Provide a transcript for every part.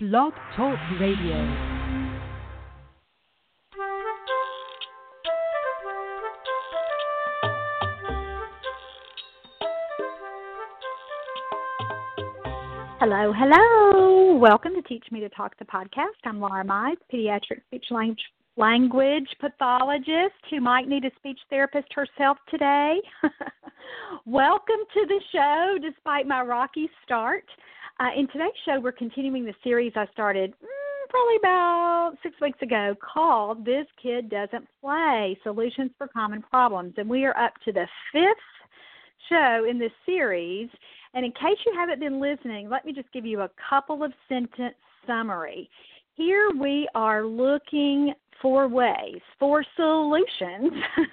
Blog Talk Radio. Hello, hello. Welcome to Teach Me to Talk the podcast. I'm Laura Mize, pediatric speech language, language pathologist who might need a speech therapist herself today. Welcome to the show despite my rocky start. Uh, in today's show, we're continuing the series I started mm, probably about six weeks ago called This Kid Doesn't Play Solutions for Common Problems. And we are up to the fifth show in this series. And in case you haven't been listening, let me just give you a couple of sentence summary. Here we are looking for ways, for solutions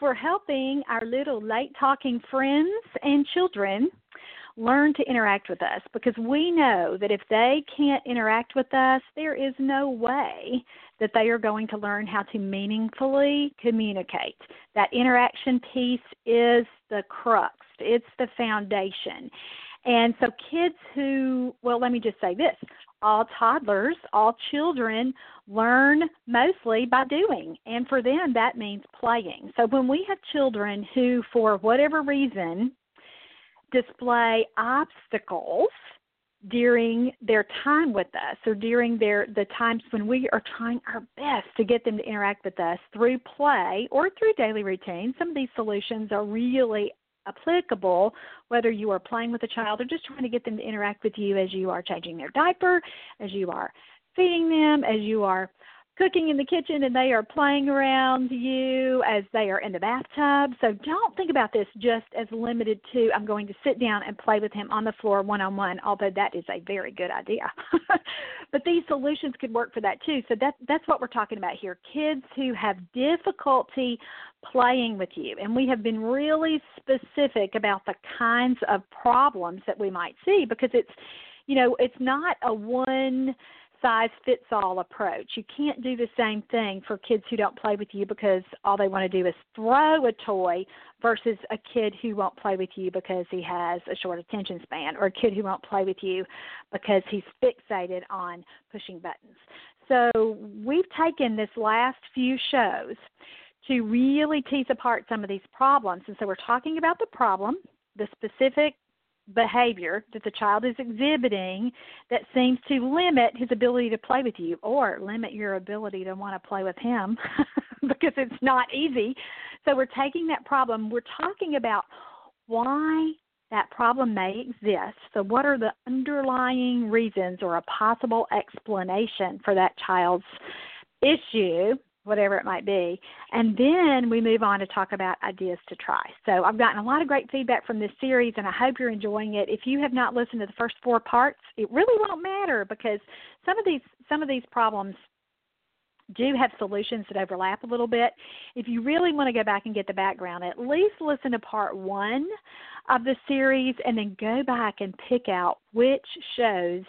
for helping our little late talking friends and children learn to interact with us because we know that if they can't interact with us, there is no way that they are going to learn how to meaningfully communicate. That interaction piece is the crux, it's the foundation. And so, kids who, well, let me just say this all toddlers, all children learn mostly by doing. And for them, that means playing. So, when we have children who, for whatever reason, display obstacles during their time with us or during their the times when we are trying our best to get them to interact with us through play or through daily routine. Some of these solutions are really applicable whether you are playing with a child or just trying to get them to interact with you as you are changing their diaper as you are feeding them as you are cooking in the kitchen and they are playing around you as they are in the bathtub. So don't think about this just as limited to I'm going to sit down and play with him on the floor one on one, although that is a very good idea. but these solutions could work for that too. So that that's what we're talking about here. Kids who have difficulty playing with you. And we have been really specific about the kinds of problems that we might see because it's you know, it's not a one size fits all approach. You can't do the same thing for kids who don't play with you because all they want to do is throw a toy versus a kid who won't play with you because he has a short attention span or a kid who won't play with you because he's fixated on pushing buttons. So, we've taken this last few shows to really tease apart some of these problems. And so, we're talking about the problem, the specific behavior that the child is exhibiting that seems to limit his ability to play with you or limit your ability to want to play with him because it's not easy. So we're taking that problem, we're talking about why that problem may exist. So, what are the underlying reasons or a possible explanation for that child's issue whatever it might be. And then we move on to talk about ideas to try. So I've gotten a lot of great feedback from this series and I hope you're enjoying it. If you have not listened to the first four parts, it really won't matter because some of these some of these problems do have solutions that overlap a little bit. If you really want to go back and get the background, at least listen to part one of the series and then go back and pick out which shows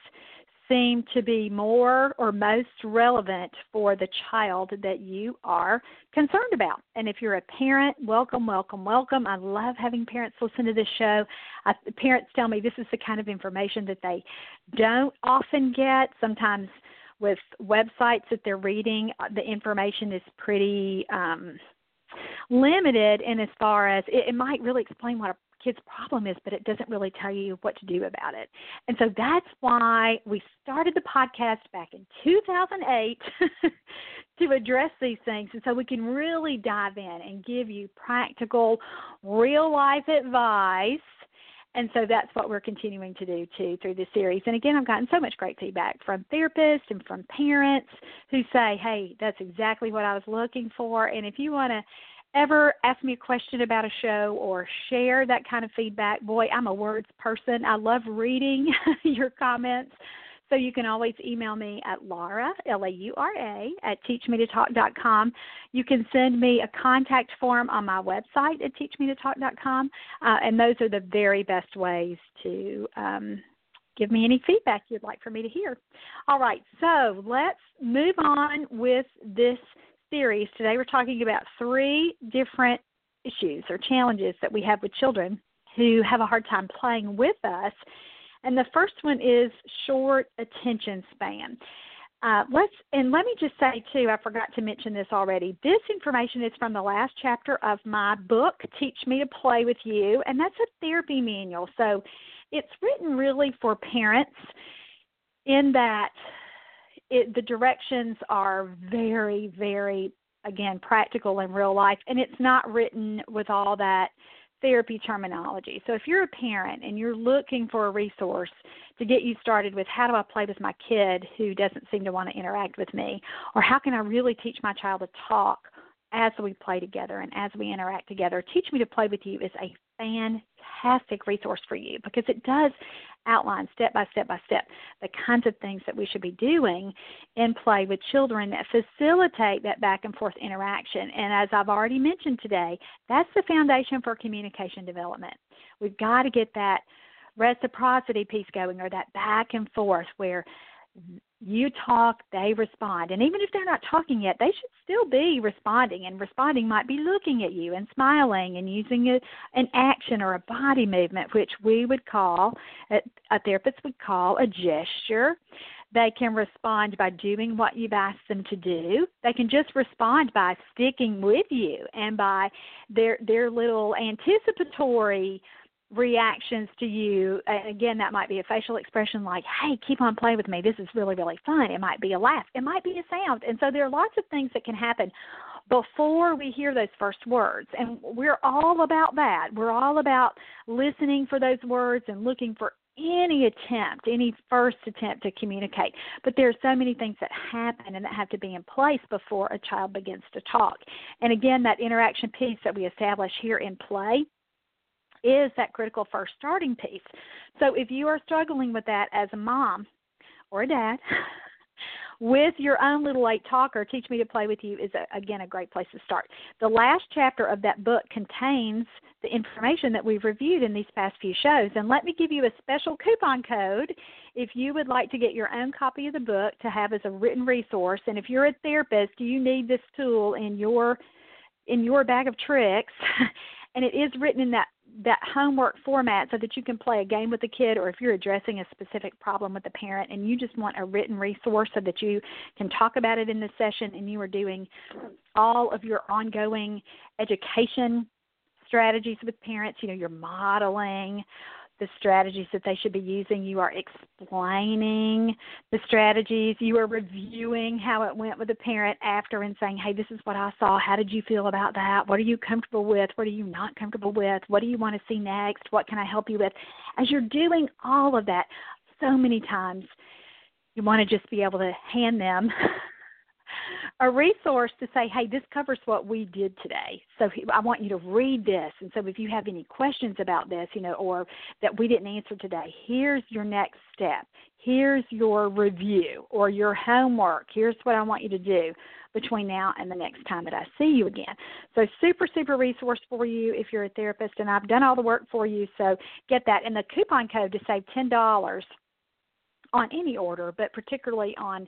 seem to be more or most relevant for the child that you are concerned about. And if you're a parent, welcome, welcome, welcome. I love having parents listen to this show. I, parents tell me this is the kind of information that they don't often get. Sometimes with websites that they're reading, uh, the information is pretty um, limited in as far as it, it might really explain what a kid's problem is, but it doesn't really tell you what to do about it. And so that's why we started the podcast back in 2008 to address these things. And so we can really dive in and give you practical, real life advice. And so that's what we're continuing to do too through this series. And again, I've gotten so much great feedback from therapists and from parents who say, hey, that's exactly what I was looking for. And if you want to ever ask me a question about a show or share that kind of feedback, boy, I'm a words person. I love reading your comments. So you can always email me at Laura, L A U R A, at teachmetotalk.com. You can send me a contact form on my website at teachmetotalk.com. Uh, and those are the very best ways to um, give me any feedback you'd like for me to hear. All right, so let's move on with this series, today we're talking about three different issues or challenges that we have with children who have a hard time playing with us. And the first one is short attention span. Uh, let's and let me just say too, I forgot to mention this already. This information is from the last chapter of my book, Teach Me to Play with You, and that's a therapy manual. So it's written really for parents in that it, the directions are very, very again practical in real life, and it's not written with all that therapy terminology. So if you're a parent and you're looking for a resource to get you started with how do I play with my kid who doesn't seem to want to interact with me, or how can I really teach my child to talk as we play together and as we interact together, Teach Me to Play with You is a fantastic resource for you because it does outline step by step by step the kinds of things that we should be doing in play with children that facilitate that back and forth interaction. And as I've already mentioned today, that's the foundation for communication development. We've got to get that reciprocity piece going or that back and forth where you talk, they respond. And even if they're not talking yet, they should still be responding. And responding might be looking at you and smiling and using a, an action or a body movement, which we would call, a, therapist would call a gesture. They can respond by doing what you've asked them to do. They can just respond by sticking with you and by their their little anticipatory reactions to you. And again that might be a facial expression like hey keep on playing with me. This is really really fun. It might be a laugh. It might be a sound. And so there are lots of things that can happen before we hear those first words. And we're all about that. We're all about listening for those words and looking for any attempt, any first attempt to communicate. But there are so many things that happen and that have to be in place before a child begins to talk. And again, that interaction piece that we establish here in play is that critical first starting piece. So if you are struggling with that as a mom or a dad, with your own little late talker, Teach Me to Play with You is, a, again, a great place to start. The last chapter of that book contains the information that we've reviewed in these past few shows. And let me give you a special coupon code if you would like to get your own copy of the book to have as a written resource. And if you're a therapist, you need this tool in your in your bag of tricks and it is written in that that homework format so that you can play a game with the kid or if you're addressing a specific problem with the parent and you just want a written resource so that you can talk about it in the session and you are doing all of your ongoing education strategies with parents you know you're modeling the strategies that they should be using. You are explaining the strategies. You are reviewing how it went with the parent after and saying, hey, this is what I saw. How did you feel about that? What are you comfortable with? What are you not comfortable with? What do you want to see next? What can I help you with? As you're doing all of that, so many times you want to just be able to hand them a resource to say, hey, this covers what we did today. So I want you to read this. And so if you have any questions about this, you know, or that we didn't answer today, here's your next step. Here's your review or your homework. Here's what I want you to do between now and the next time that I see you again. So super, super resource for you if you're a therapist. And I've done all the work for you. So get that. And the coupon code to save $10 on any order, but particularly on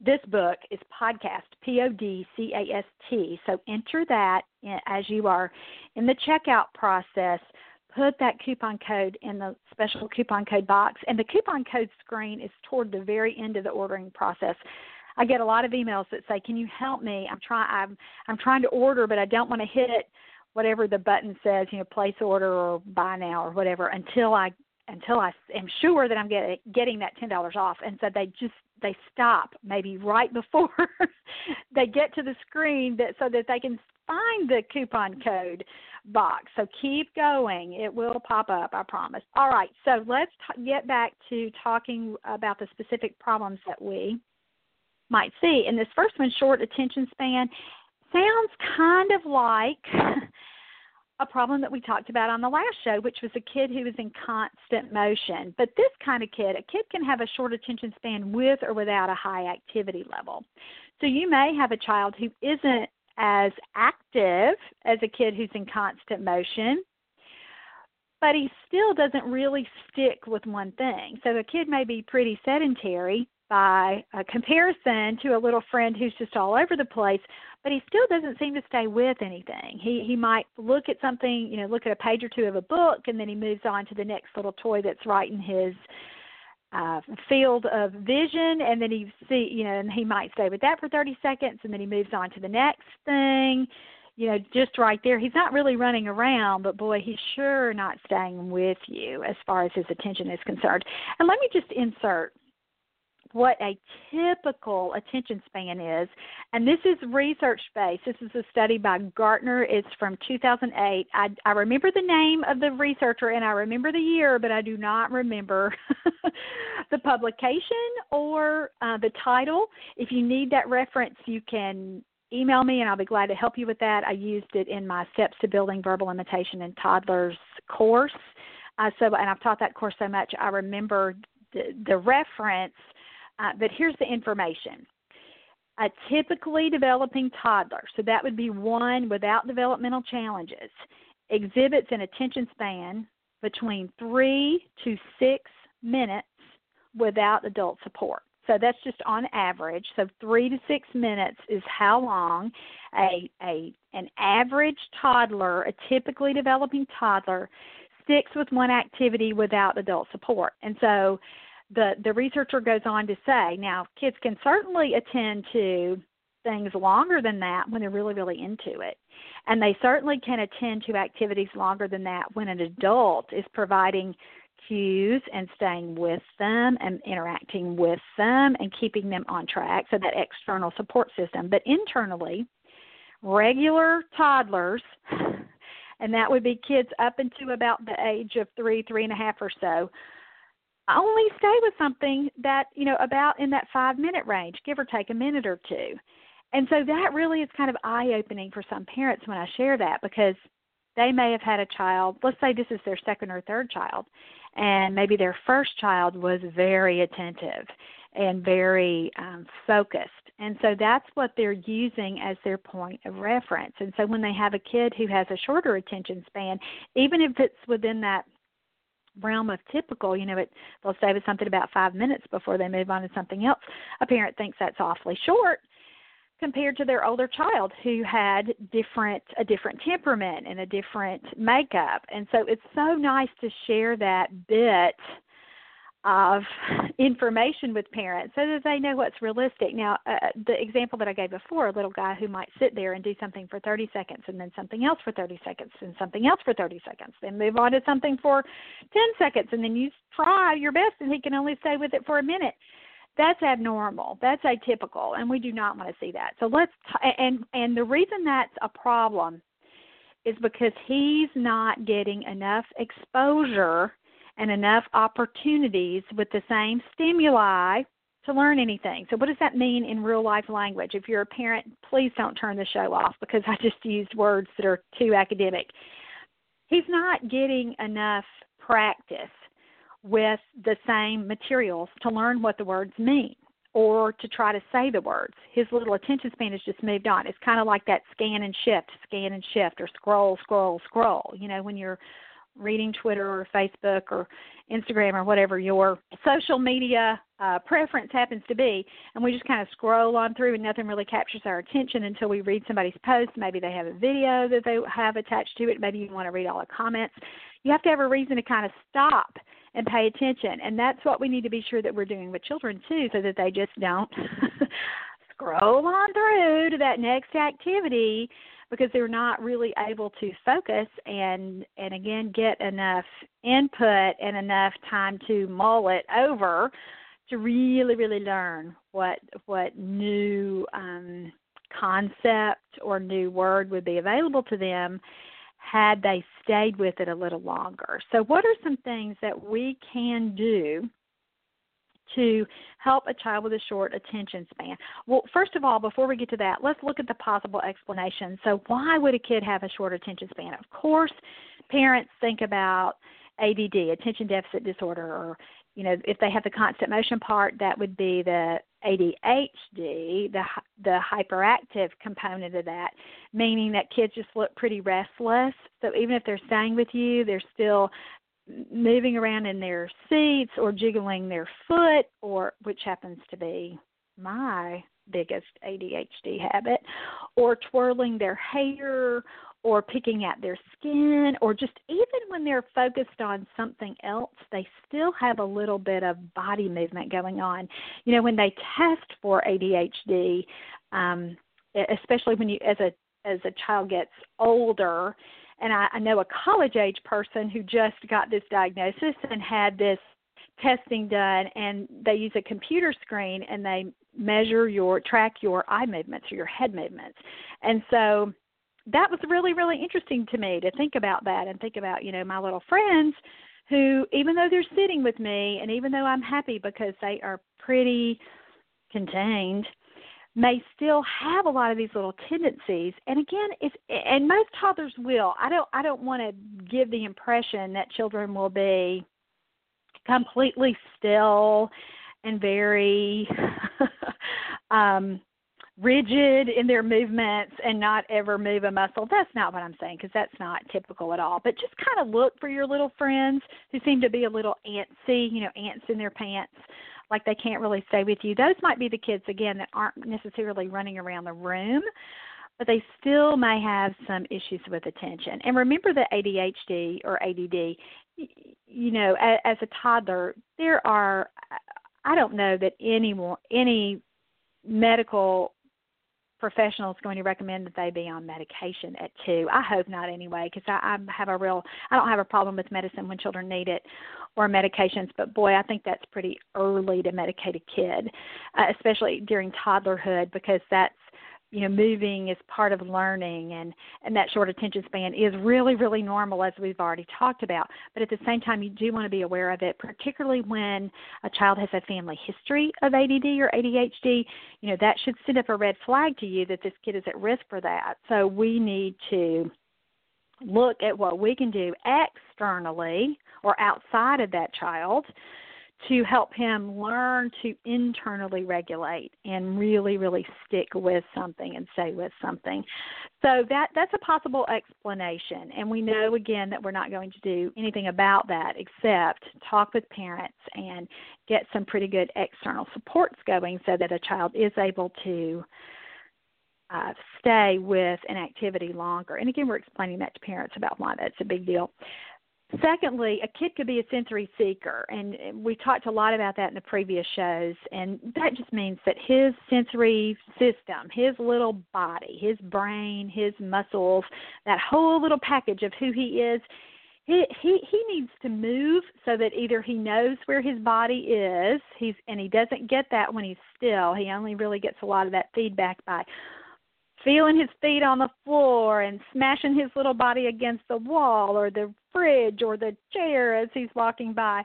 this book is podcast P O D C A S T. So enter that as you are in the checkout process. Put that coupon code in the special coupon code box, and the coupon code screen is toward the very end of the ordering process. I get a lot of emails that say, "Can you help me? I'm trying. I'm I'm trying to order, but I don't want to hit whatever the button says, you know, place order or buy now or whatever until I until I am sure that I'm getting getting that ten dollars off." And so they just they stop maybe right before they get to the screen that so that they can find the coupon code box. So keep going. It will pop up, I promise. All right, so let's t- get back to talking about the specific problems that we might see. And this first one, short attention span, sounds kind of like a problem that we talked about on the last show, which was a kid who was in constant motion. But this kind of kid, a kid can have a short attention span with or without a high activity level. So you may have a child who isn't as active as a kid who's in constant motion, but he still doesn't really stick with one thing. So a kid may be pretty sedentary by a comparison to a little friend who's just all over the place, but he still doesn't seem to stay with anything. He he might look at something, you know, look at a page or two of a book, and then he moves on to the next little toy that's right in his uh, field of vision, and then he see you know, and he might stay with that for 30 seconds, and then he moves on to the next thing. You know, just right there. He's not really running around, but boy, he's sure not staying with you as far as his attention is concerned. And let me just insert what a typical attention span is. And this is research based. This is a study by Gartner. It's from 2008. I, I remember the name of the researcher and I remember the year, but I do not remember the publication or uh, the title. If you need that reference, you can email me and I'll be glad to help you with that. I used it in my Steps to Building Verbal Imitation in Toddlers course. Uh, so, and I've taught that course so much, I remember the, the reference uh, but here's the information. A typically developing toddler, so that would be one without developmental challenges, exhibits an attention span between three to six minutes without adult support. So that's just on average. So three to six minutes is how long a, a an average toddler, a typically developing toddler, sticks with one activity without adult support. And so the the researcher goes on to say now kids can certainly attend to things longer than that when they're really really into it. And they certainly can attend to activities longer than that when an adult is providing cues and staying with them and interacting with them and keeping them on track so that external support system. But internally regular toddlers and that would be kids up into about the age of three three and a half or so only stay with something that you know about in that five minute range give or take a minute or two. And so that really is kind of eye opening for some parents when i share that because they may have had a child let's say this is their second or third child and maybe their first child was very attentive and very um, focused. And so that's what they're using as their point of reference. And so when they have a kid who has a shorter attention span even if it's within that realm of typical, you know, it they'll with something about five minutes before they move on to something else. A parent thinks that's awfully short compared to their older child who had different a different temperament and a different makeup. And so it's so nice to share that bit of information with parents so that they know what's realistic. Now, uh, the example that I gave before, a little guy who might sit there and do something for 30 seconds and then something else for 30 seconds and something else for 30 seconds, then move on to something for 10 seconds and then you try your best and he can only stay with it for a minute. That's abnormal. That's atypical and we do not want to see that. So let's t- and and the reason that's a problem is because he's not getting enough exposure and enough opportunities with the same stimuli to learn anything. So, what does that mean in real life language? If you're a parent, please don't turn the show off because I just used words that are too academic. He's not getting enough practice with the same materials to learn what the words mean or to try to say the words. His little attention span has just moved on. It's kind of like that scan and shift, scan and shift, or scroll, scroll, scroll. You know, when you're reading Twitter or Facebook or Instagram or whatever your social media uh, preference happens to be, and we just kind of scroll on through and nothing really captures our attention until we read somebody's post. Maybe they have a video that they have attached to it. Maybe you want to read all the comments. You have to have a reason to kind of stop and pay attention, and that's what we need to be sure that we're doing with children too, so that they just don't scroll on through to that next activity because they're not really able to focus and and again get enough input and enough time to mull it over to really really learn what what new um, concept or new word would be available to them had they stayed with it a little longer. So what are some things that we can do to help a child with a short attention span? Well, first of all, before we get to that, let's look at the possible explanations. So, why would a kid have a short attention span? Of course, parents think about ADD, attention deficit disorder, or you know, if they have the constant motion part, that would be the ADHD, the the hyperactive component of that, meaning that kids just look pretty restless. So even if they're staying with you, they're still moving around in their seats or jiggling their foot or which happens to be my biggest ADHD habit, or twirling their hair, or picking at their skin, or just even when they're focused on something else, they still have a little bit of body movement going on. You know, when they test for ADHD, um, especially when you as a as a child gets older, and I, I know a college age person who just got this diagnosis and had this testing done and they use a computer screen and they measure your track your eye movements or your head movements. And so that was really really interesting to me to think about that and think about you know my little friends who even though they're sitting with me and even though i'm happy because they are pretty contained may still have a lot of these little tendencies and again if and most toddlers will i don't i don't want to give the impression that children will be completely still and very um rigid in their movements and not ever move a muscle. That's not what I'm saying because that's not typical at all. But just kind of look for your little friends who seem to be a little antsy, you know, ants in their pants, like they can't really stay with you. Those might be the kids again that aren't necessarily running around the room, but they still may have some issues with attention. And remember that ADHD or ADD you know, as, as a toddler, there are I don't know that any any medical professional is going to recommend that they be on medication at two. I hope not anyway, because I, I have a real I don't have a problem with medicine when children need it or medications, but boy, I think that's pretty early to medicate a kid, uh, especially during toddlerhood, because that's you know moving is part of learning and and that short attention span is really really normal as we've already talked about. But at the same time you do want to be aware of it particularly when a child has a family history of ADD or ADHD you know that should send up a red flag to you that this kid is at risk for that. So we need to look at what we can do externally or outside of that child to help him learn to internally regulate and really really stick with something and stay with something so that that's a possible explanation and we know again that we're not going to do anything about that except talk with parents and get some pretty good external supports going so that a child is able to uh, stay with an activity longer. And again, we're explaining that to parents about why that's a big deal. Secondly, a kid could be a sensory seeker, and we talked a lot about that in the previous shows. And that just means that his sensory system, his little body, his brain, his muscles, that whole little package of who he is, he he he needs to move so that either he knows where his body is, he's and he doesn't get that when he's still. He only really gets a lot of that feedback by feeling his feet on the floor and smashing his little body against the wall or the fridge or the chair as he's walking by.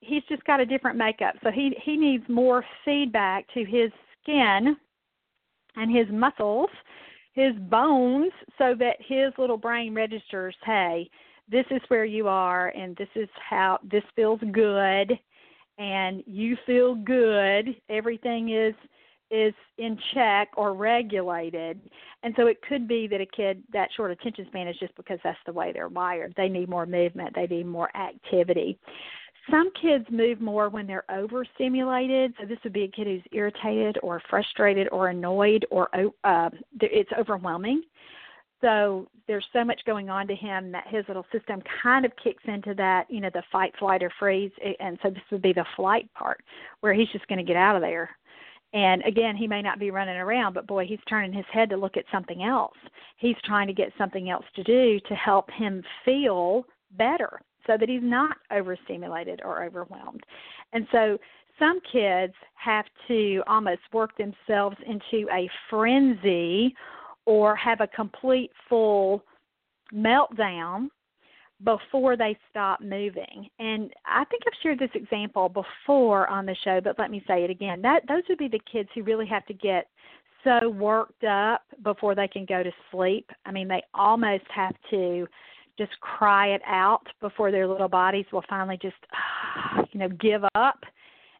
He's just got a different makeup. So he he needs more feedback to his skin and his muscles, his bones so that his little brain registers, hey, this is where you are and this is how this feels good and you feel good. Everything is is in check or regulated. And so it could be that a kid that short attention span is just because that's the way they're wired. They need more movement, they need more activity. Some kids move more when they're overstimulated. So this would be a kid who's irritated or frustrated or annoyed or uh, it's overwhelming. So there's so much going on to him that his little system kind of kicks into that, you know, the fight, flight, or freeze. And so this would be the flight part where he's just going to get out of there and again, he may not be running around, but boy, he's turning his head to look at something else. He's trying to get something else to do to help him feel better so that he's not overstimulated or overwhelmed. And so some kids have to almost work themselves into a frenzy or have a complete full meltdown before they stop moving. And I think I've shared this example before on the show, but let me say it again. That those would be the kids who really have to get so worked up before they can go to sleep. I mean, they almost have to just cry it out before their little bodies will finally just you know give up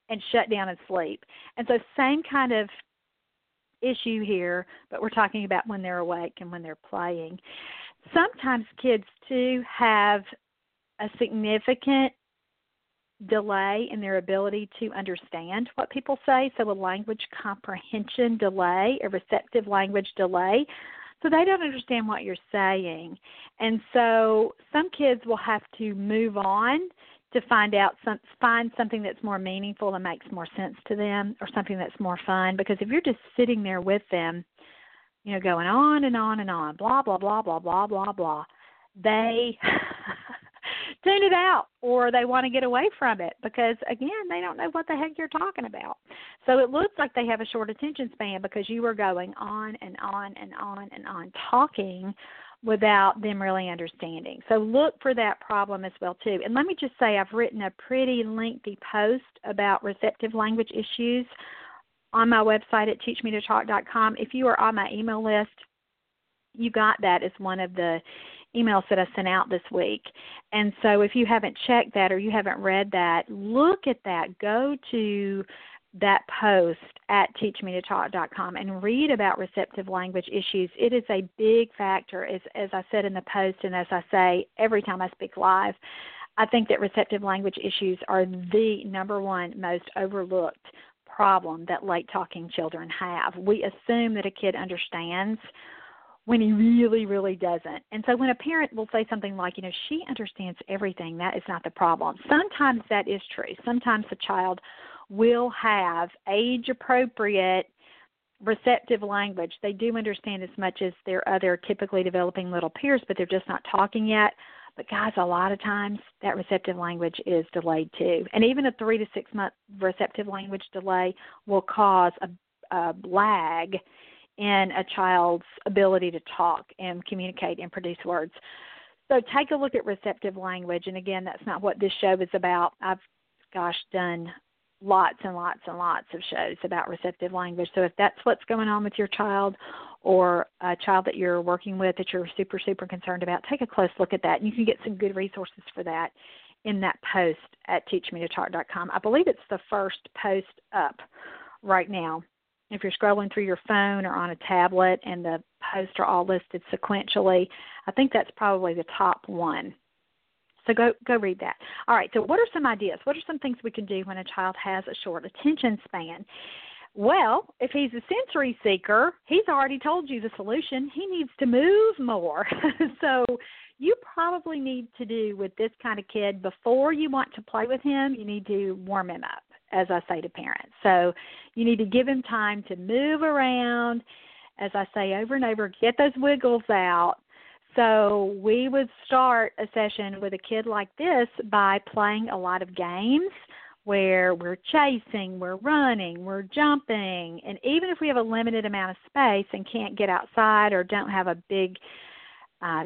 and shut down and sleep. And so same kind of issue here, but we're talking about when they're awake and when they're playing sometimes kids too have a significant delay in their ability to understand what people say, so a language comprehension delay, a receptive language delay. So they don't understand what you're saying. And so some kids will have to move on to find out some find something that's more meaningful and makes more sense to them or something that's more fun because if you're just sitting there with them you know going on and on and on blah blah blah blah blah blah blah. They tune it out or they want to get away from it because again they don't know what the heck you're talking about. So it looks like they have a short attention span because you are going on and on and on and on talking without them really understanding. So look for that problem as well too. And let me just say i've written a pretty lengthy post about receptive language issues on my website at teachmetotalk.com if you are on my email list you got that as one of the emails that I sent out this week. And so if you haven't checked that or you haven't read that, look at that. Go to that post at teachmetotalk.com and read about receptive language issues. It is a big factor, as, as I said in the post and as I say every time I speak live. I think that receptive language issues are the number one most overlooked problem that late talking children have. We assume that a kid understands when he really, really doesn't. And so when a parent will say something like, you know, she understands everything, that is not the problem. Sometimes that is true. Sometimes the child will have age appropriate receptive language. They do understand as much as their other typically developing little peers, but they're just not talking yet. But guys, a lot of times that receptive language is delayed too. And even a three to six month receptive language delay will cause a, a lag in a child's ability to talk and communicate and produce words. So take a look at receptive language. And again, that's not what this show is about. I've, gosh, done lots and lots and lots of shows about receptive language. So if that's what's going on with your child or a child that you're working with that you're super, super concerned about, take a close look at that. And you can get some good resources for that in that post at teachmetotalk.com. I believe it's the first post up right now if you're scrolling through your phone or on a tablet and the posts are all listed sequentially, I think that's probably the top one. So go go read that. All right. So what are some ideas? What are some things we can do when a child has a short attention span? Well, if he's a sensory seeker, he's already told you the solution. He needs to move more. so you probably need to do with this kind of kid before you want to play with him, you need to warm him up as I say to parents. So you need to give him time to move around. As I say over and over, get those wiggles out. So we would start a session with a kid like this by playing a lot of games where we're chasing, we're running, we're jumping, and even if we have a limited amount of space and can't get outside or don't have a big uh,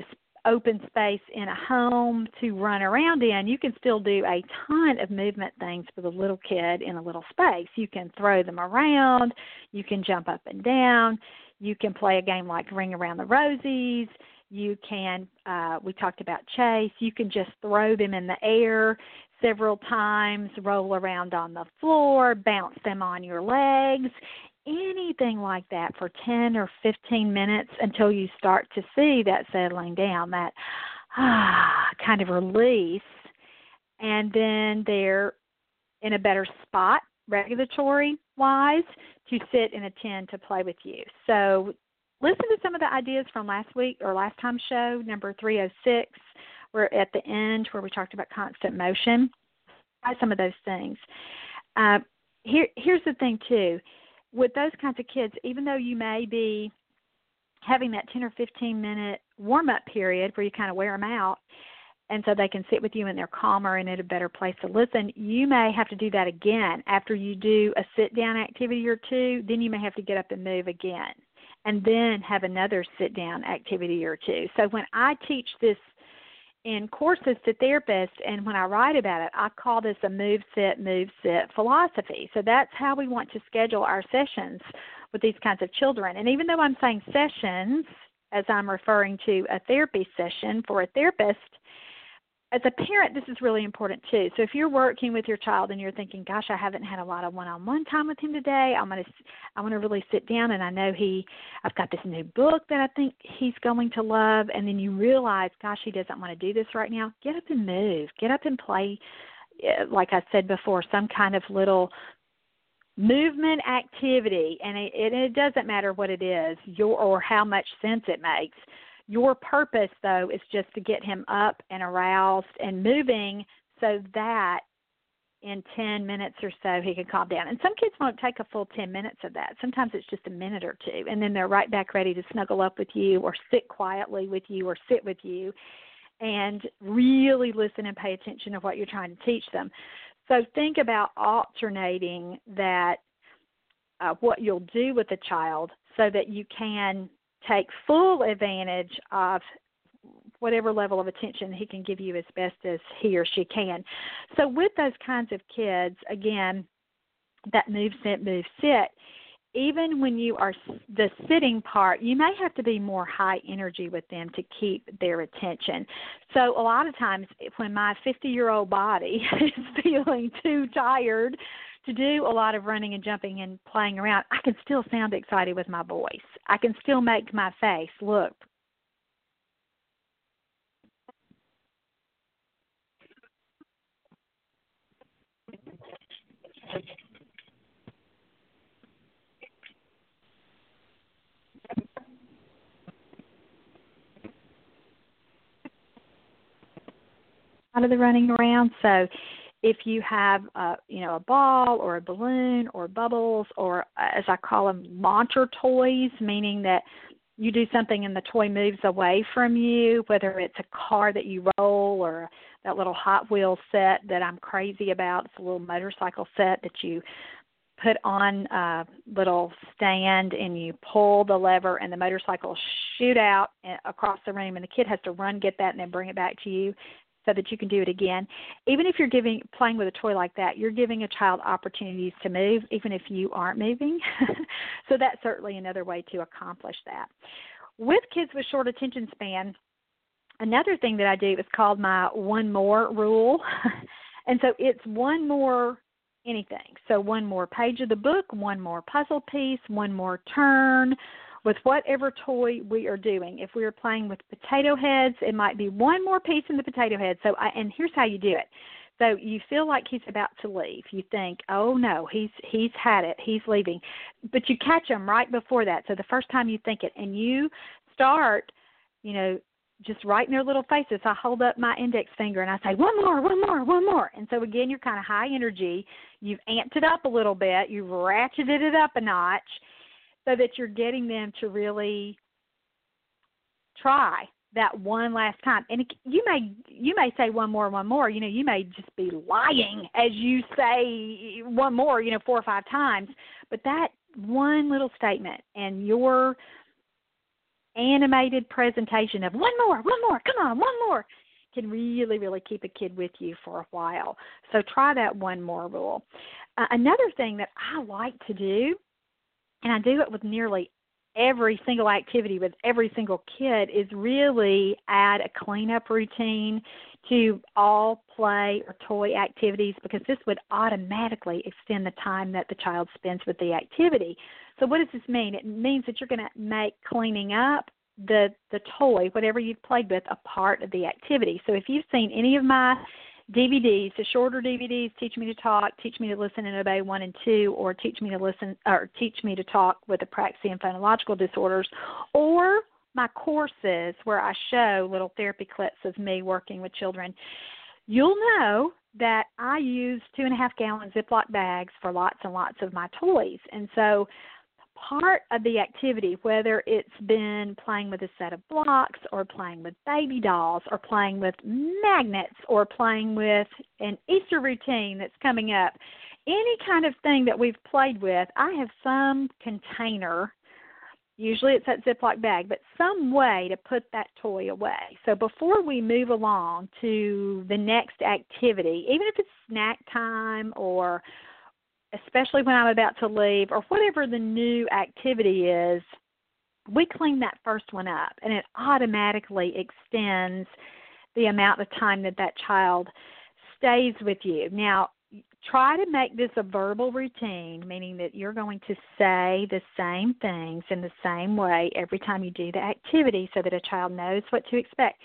open space in a home to run around in, you can still do a ton of movement things for the little kid in a little space. You can throw them around, you can jump up and down, you can play a game like Ring Around the Rosies. You can, uh, we talked about chase. You can just throw them in the air several times, roll around on the floor, bounce them on your legs anything like that for 10 or 15 minutes until you start to see that settling down, that ah, kind of release, and then they're in a better spot regulatory wise to sit and attend to play with you. So listen to some of the ideas from last week or last time's show, number 306. We're at the end where we talked about constant motion. Try some of those things. Uh, here, here's the thing too with those kinds of kids, even though you may be having that 10 or 15 minute warm up period where you kind of wear them out and so they can sit with you and they're calmer and in a better place to listen, you may have to do that again after you do a sit down activity or two, then you may have to get up and move again and then have another sit down activity or two. So when I teach this in courses to therapists and when I write about it, I call this a move sit move sit philosophy. So that's how we want to schedule our sessions with these kinds of children. And even though I'm saying sessions as I'm referring to a therapy session for a therapist, as a parent, this is really important too. So if you're working with your child and you're thinking, "Gosh, I haven't had a lot of one-on-one time with him today. I'm gonna, I want to really sit down, and I know he, I've got this new book that I think he's going to love." And then you realize, "Gosh, he doesn't want to do this right now." Get up and move. Get up and play eh, like I said before, some kind of little movement activity and it, it doesn't matter what it is your or how much sense it makes your purpose though is just to get him up and aroused and moving so that in 10 minutes or so he can calm down. And some kids won't take a full 10 minutes of that. Sometimes it's just a minute or two and then they're right back ready to snuggle up with you or sit quietly with you or sit with you and really listen and pay attention to what you're trying to teach them. So think about alternating that uh, what you'll do with the child so that you can take full advantage of whatever level of attention he can give you as best as he or she can. So with those kinds of kids, again, that move, sit, move, sit, even when you are the sitting part, you may have to be more high energy with them to keep their attention. So a lot of times when my 50 year old body is feeling too tired to do a lot of running and jumping and playing around, I can still sound excited with my voice. I can still make my face look out of the running around. So if you have a you know a ball or a balloon or bubbles or as I call them launcher toys, meaning that you do something and the toy moves away from you, whether it's a car that you roll or that little Hot Wheels set that I'm crazy about. It's a little motorcycle set that you put on a little stand and you pull the lever and the motorcycle shoot out eh, across the room and the kid has to run get that and then bring it back to you so that you can do it again. Even if you're giving playing with a toy like that, you're giving a child opportunities to move even if you aren't moving. so that's certainly another way to accomplish that. With kids with short attention span, another thing that I do is called my one more rule. and so it's one more anything. So one more page of the book, one more puzzle piece, one more turn, with whatever toy we are doing. If we are playing with potato heads, it might be one more piece in the potato head. So I, and here's how you do it. So you feel like he's about to leave. You think, "Oh no, he's he's had it. He's leaving." But you catch him right before that. So the first time you think it and you start, you know, just right in their little faces. I hold up my index finger and I say, one more, one more, one more. And so again, you're kind of high energy. You've amped it up a little bit. You've ratcheted it up a notch so that you're getting them to really try that one last time. And you may you may say one more one more. You know you may just be lying as you say one more you know four or five times. But that one little statement and your animated presentation of one more one more come on one more can really really keep a kid with you for a while. So try that one more rule. Uh, another thing that i like to do and I do it with nearly every single activity with every single kid is really add a cleanup routine to all play or toy activities because this would automatically extend the time that the child spends with the activity. So what does this mean? It means that you're going to make cleaning up the the toy, whatever you've played with, a part of the activity. So if you've seen any of my DVDs, the shorter DVDs, Teach Me to Talk, Teach Me to Listen and Obey 1 and 2, or Teach Me to Listen or Teach Me to Talk with Apraxia and Phonological Disorders, or my courses where I show little therapy clips of me working with children, you'll know that I use two and a half gallon Ziploc bags for lots and lots of my toys. And so part of the activity, whether it's been playing with a set of blocks or playing with baby dolls or playing with magnets or playing with an Easter routine that's coming up, any kind of thing that we've played with, I have some container. Usually it's that Ziploc bag, but some way to put that toy away. So before we move along to the next activity, even if it's snack time or especially when I'm about to leave or whatever the new activity is, we clean that first one up and it automatically extends the amount of time that that child stays with you. Now, try to make this a verbal routine, meaning that you're going to say the same things in the same way every time you do the activity so that a child knows what to expect.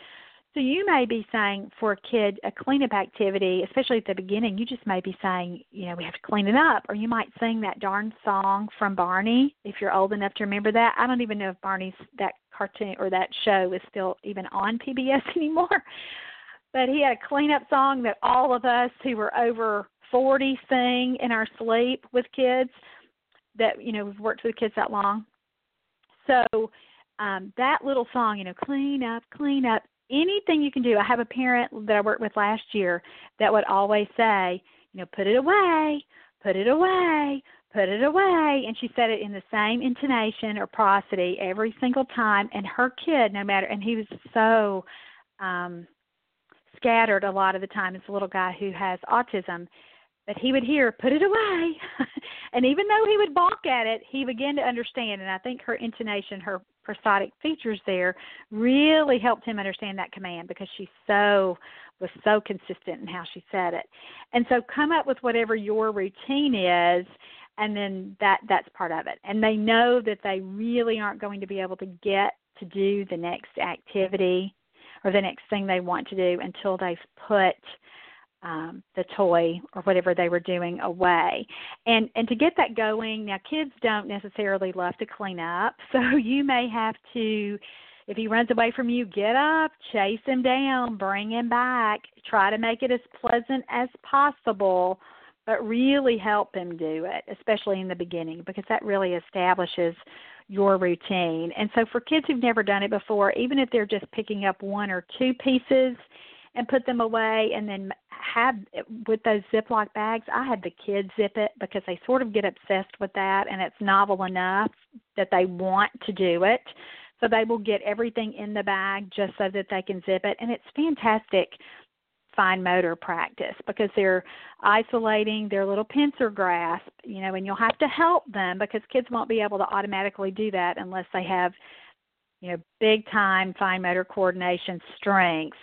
So you may be saying for a kid a cleanup activity, especially at the beginning, you just may be saying, you know, we have to clean it up, or you might sing that darn song from Barney if you're old enough to remember that. I don't even know if Barney's that cartoon or that show is still even on PBS anymore. But he had a cleanup song that all of us who were over 40 sing in our sleep with kids that you know we've worked with kids that long. So um, that little song, you know, clean up, clean up, anything you can do. I have a parent that I worked with last year that would always say, you know, put it away, put it away, put it away. And she said it in the same intonation or prosody every single time. And her kid, no matter, and he was so um, scattered a lot of the time. It's a little guy who has autism. But he would hear, put it away. and even though he would balk at it, he began to understand. And I think her intonation, her prosodic features there really helped him understand that command because she so was so consistent in how she said it. And so come up with whatever your routine is and then that that's part of it. And they know that they really aren't going to be able to get to do the next activity or the next thing they want to do until they've put um, the toy or whatever they were doing away. And and to get that going, now kids don't necessarily love to clean up, so you may have to if he runs away from you, get up, chase him down, bring him back, try to make it as pleasant as possible, but really help him do it, especially in the beginning, because that really establishes your routine. And so for kids who've never done it before, even if they're just picking up one or two pieces, and put them away and then have with those ziploc bags i had the kids zip it because they sort of get obsessed with that and it's novel enough that they want to do it. So they will get everything in the bag just so that they can zip it. And it's fantastic fine motor practice because they're isolating their little pincer grasp you know and you'll have to help them because kids won't be able to automatically do that unless they have you know big time fine motor coordination strengths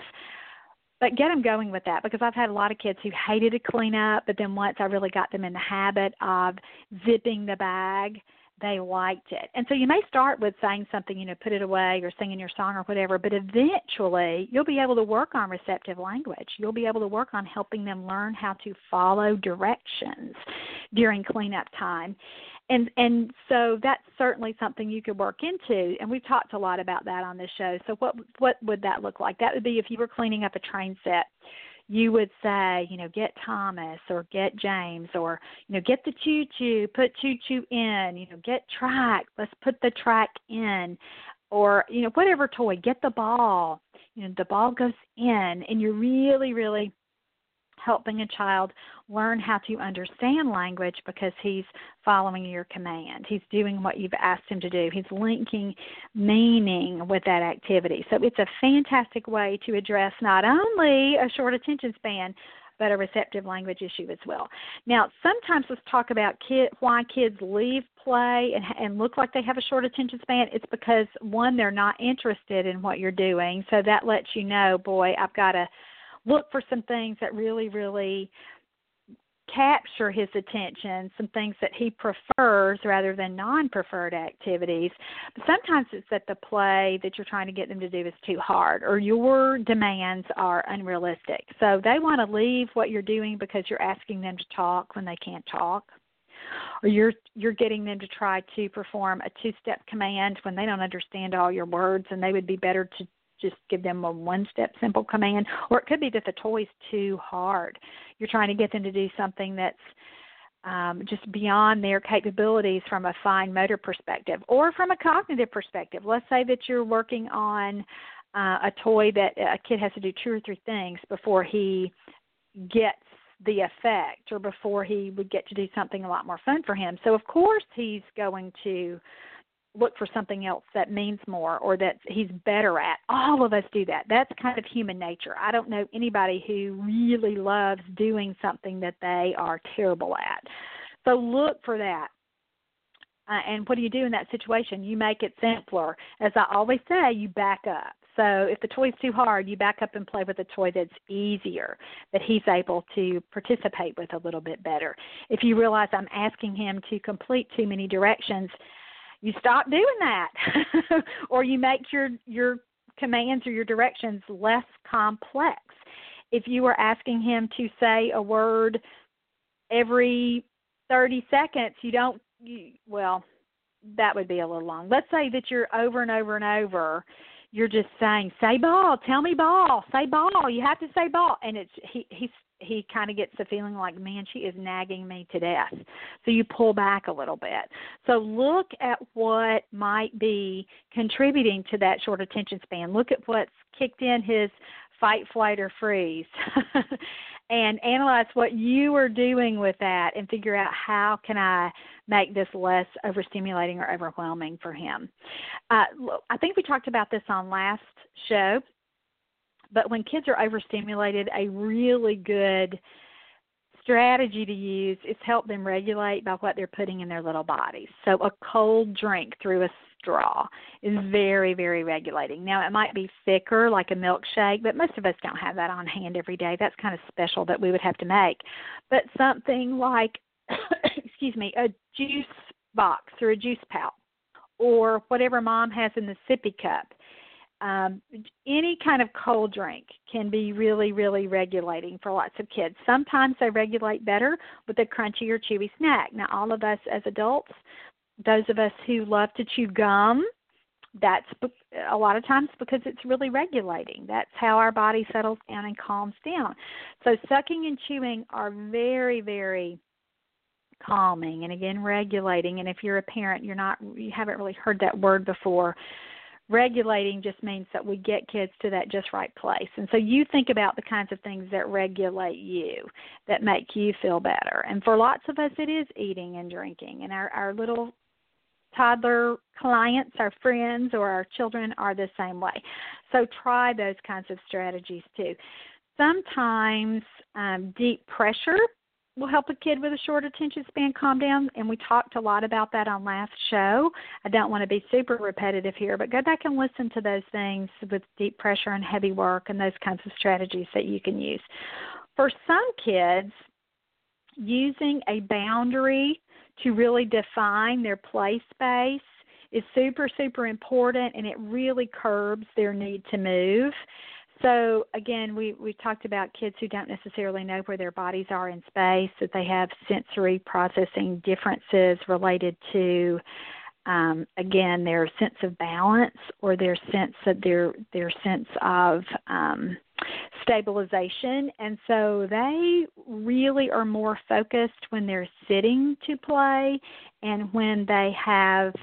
but get them going with that because I've had a lot of kids who hated to clean up, but then once I really got them in the habit of zipping the bag, they liked it. And so you may start with saying something, you know, put it away or singing your song or whatever, but eventually you'll be able to work on receptive language. You'll be able to work on helping them learn how to follow directions during cleanup time and and so that's certainly something you could work into and we've talked a lot about that on this show. So what what would that look like? That would be if you were cleaning up a train set you would say you know get thomas or get james or you know get the choo choo put choo choo in you know get track let's put the track in. Or you know whatever toy get the ball. You know the ball goes in and you're really really helping a child learn how to understand language because he's following your command. He's doing what you've asked him to do. He's linking meaning with that activity. So it's a fantastic way to address not only a short attention span, but a receptive language issue as well. Now, sometimes let's talk about kid, why kids leave play and, and look like they have a short attention span. It's because one, they're not interested in what you're doing, so that lets you know, boy, I've got to look for some things that really, really capture his attention, some things that he prefers rather than non preferred activities. But sometimes it's that the play that you're trying to get them to do is too hard or your demands are unrealistic. So they want to leave what you're doing because you're asking them to talk when they can't talk. Or you're you're getting them to try to perform a two step command when they don't understand all your words and they would be better to just give them a one step simple command or it could be that the toy's too hard. You're trying to get them to do something that's um, just beyond their capabilities from a fine motor perspective or from a cognitive perspective. Let's say that you're working on uh, a toy that a kid has to do two or three things before he gets the effect or before he would get to do something a lot more fun for him. So of course he's going to look for something else that means more or that he's better at. All of us do that. That's kind of human nature. I don't know anybody who really loves doing something that they are terrible at. So look for that. Uh, and what do you do in that situation? You make it simpler. As I always say, you back up. So if the toy's too hard, you back up and play with a toy that's easier, that he's able to participate with a little bit better. If you realize I'm asking him to complete too many directions, you stop doing that or you make your your commands or your directions less complex. If you were asking him to say a word every 30 seconds, you don't, you, well, that would be a little long. Let's say that you're over and over and over you're just saying, "Say ball, tell me ball, say ball." You have to say ball, and it's he he's he kind of gets the feeling like, man, she is nagging me to death. So you pull back a little bit. So look at what might be contributing to that short attention span. Look at what's kicked in his fight, flight, or freeze. and analyze what you are doing with that and figure out how can I make this less overstimulating or overwhelming for him. Uh, I think we talked about this on last show, but when kids are overstimulated, a really good strategy to use is help them regulate by what they're putting in their little bodies. So a cold drink through a straw is very, very regulating. Now, it might be thicker, like a milkshake, but most of us don't have that on hand every day. That's kind of special that we would have to make. But something like, excuse me, a juice box or a juice pouch, or whatever mom has in the sippy cup. Um, any kind of cold drink can be really, really regulating for lots of kids. Sometimes they regulate better with a crunchy or chewy snack. Now, all of us as adults those of us who love to chew gum, that's a lot of times because it's really regulating. That's how our body settles down and calms down. So sucking and chewing are very, very calming and again regulating. And if you're a parent, you're not you haven't really heard that word before. Regulating just means that we get kids to that just right place. And so you think about the kinds of things that regulate you, that make you feel better. And for lots of us, it is eating and drinking. And our, our little toddler clients, our friends, or our children are the same way. So try those kinds of strategies too. Sometimes um, deep pressure will help a kid with a short attention span calm down, and we talked a lot about that on last show. I don't want to be super repetitive here, but go back and listen to those things with deep pressure and heavy work and those kinds of strategies that you can use. For some kids, using a boundary to really define their play space is super, super important and it really curbs their need to move. So again, we we talked about kids who don't necessarily know where their bodies are in space, that they have sensory processing differences related to um, again their sense of balance or their sense of their their sense of um, stabilization. And so they really are more focused when they're sitting to play and when they have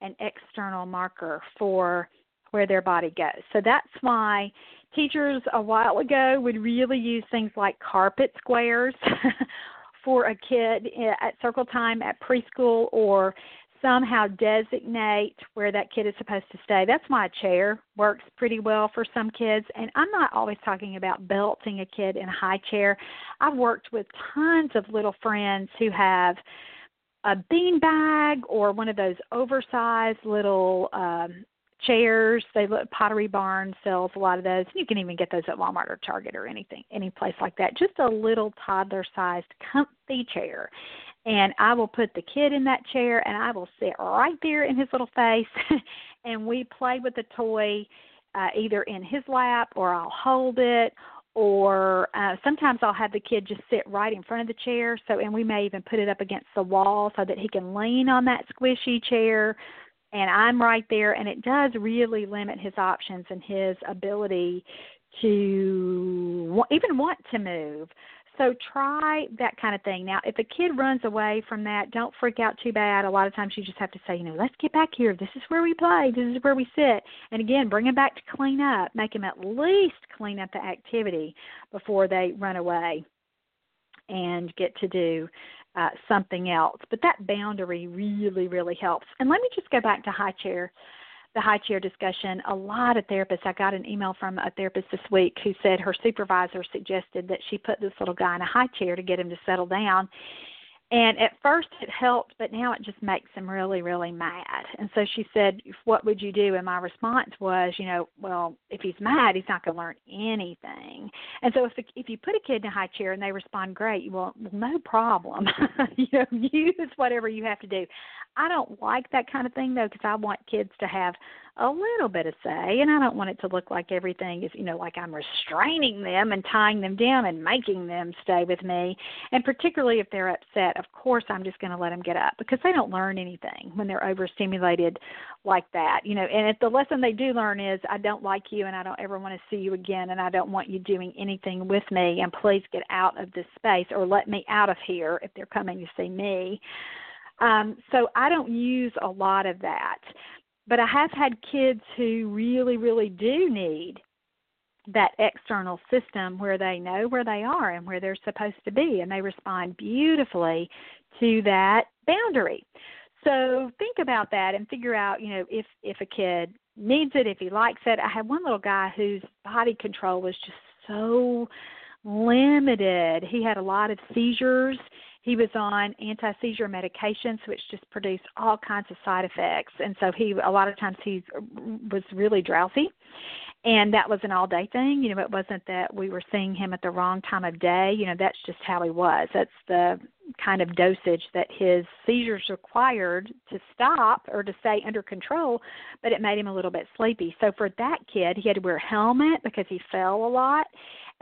an external marker for where their body goes. So that's why teachers a while ago would really use things like carpet squares for a kid at circle time at preschool or somehow designate where that kid is supposed to stay. That's why a chair works pretty well for some kids. And I'm not always talking about belting a kid in a high chair. I've worked with tons of little friends who have a bean bag or one of those oversized little um chairs. They look Pottery Barn sells a lot of those. You can even get those at Walmart or Target or anything, any place like that. Just a little toddler sized comfy chair and I will put the kid in that chair and I will sit right there in his little face and we play with the toy uh, either in his lap or I'll hold it or uh, sometimes I'll have the kid just sit right in front of the chair so and we may even put it up against the wall so that he can lean on that squishy chair and I'm right there and it does really limit his options and his ability to even want to move so try that kind of thing. Now, if a kid runs away from that, don't freak out too bad. A lot of times you just have to say, you know, let's get back here. This is where we play. This is where we sit. And again, bring them back to clean up. Make them at least clean up the activity before they run away and get to do uh, something else. But that boundary really, really helps. And let me just go back to high chair the high chair discussion, a lot of therapists, I got an email from a therapist this week who said her supervisor suggested that she put this little guy in a high chair to get him to settle down. And at first it helped, but now it just makes him really, really mad. And so she said, What would you do? And my response was, You know, well, if he's mad, he's not going to learn anything. And so if, if you put a kid in a high chair and they respond great, well no problem. you know, use whatever you have to do. I don't like that kind of thing though because I want kids to have a little bit of say and I don't want it to look like everything is, you know, like I'm restraining them and tying them down and making them stay with me. And particularly if they're upset, of course I'm just going to let them get up because they don't learn anything when they're overstimulated like that. You know, and if the lesson they do learn is I don't like you and I don't ever want to see you again and I don't want you doing anything with me and please get out of this space or let me out of here if they're coming to see me. Um, so I don't use a lot of that but I have had kids who really, really do need that external system where they know where they are and where they're supposed to be, and they respond beautifully to that boundary. So think about that and figure out, you know, if if a kid needs it, if he likes it. I had one little guy whose body control was just so limited. He had a lot of seizures he was on anti-seizure medications which just produced all kinds of side effects. And so he a lot of times he was really drowsy. And that was an all day thing. You know it wasn't that we were seeing him at the wrong time of day. You know that's just how he was. That's the kind of dosage that his seizures required to stop or to stay under control but it made him a little bit sleepy. So for that kid he had to wear a helmet because he fell a lot.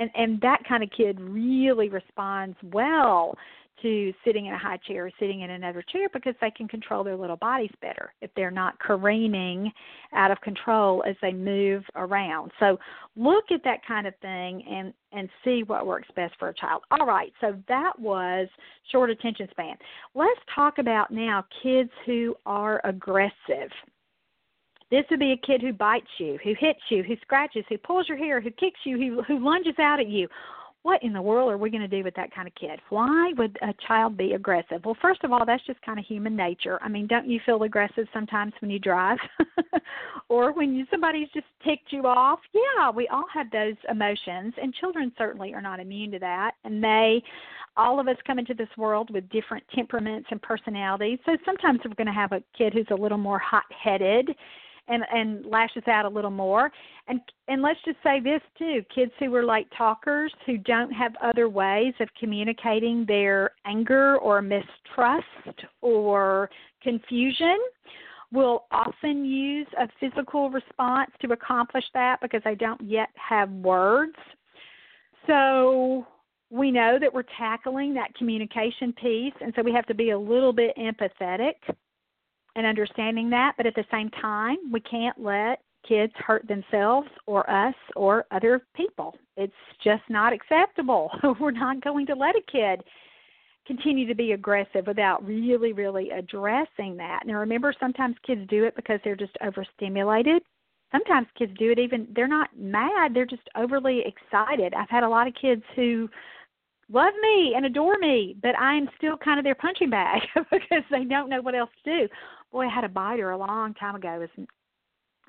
And and that kind of kid really responds well to sitting in a high chair or sitting in another chair because they can control their little bodies better if they're not careening out of control as they move around. So look at that kind of thing and and see what works best for a child. All right, so that was short attention span. Let's talk about now kids who are aggressive. This would be a kid who bites you, who hits you, who scratches, who pulls your hair, who kicks you, who who lunges out at you what in the world are we going to do with that kind of kid? Why would a child be aggressive? Well, first of all, that's just kind of human nature. I mean, don't you feel aggressive sometimes when you drive or when you somebody's just ticked you off? Yeah, we all have those emotions, and children certainly are not immune to that. And they, all of us come into this world with different temperaments and personalities. So sometimes we're going to have a kid who's a little more hot-headed and and lashes out a little more. And and let's just say this too kids who are late talkers who don't have other ways of communicating their anger or mistrust or confusion will often use a physical response to accomplish that because they don't yet have words. So we know that we're tackling that communication piece and so we have to be a little bit empathetic and understanding that, but at the same time, we can't let kids hurt themselves or us or other people. It's just not acceptable. We're not going to let a kid continue to be aggressive without really, really addressing that. Now, remember, sometimes kids do it because they're just overstimulated. Sometimes kids do it even, they're not mad, they're just overly excited. I've had a lot of kids who love me and adore me, but I am still kind of their punching bag because they don't know what else to do boy, I had a biter a long time ago. His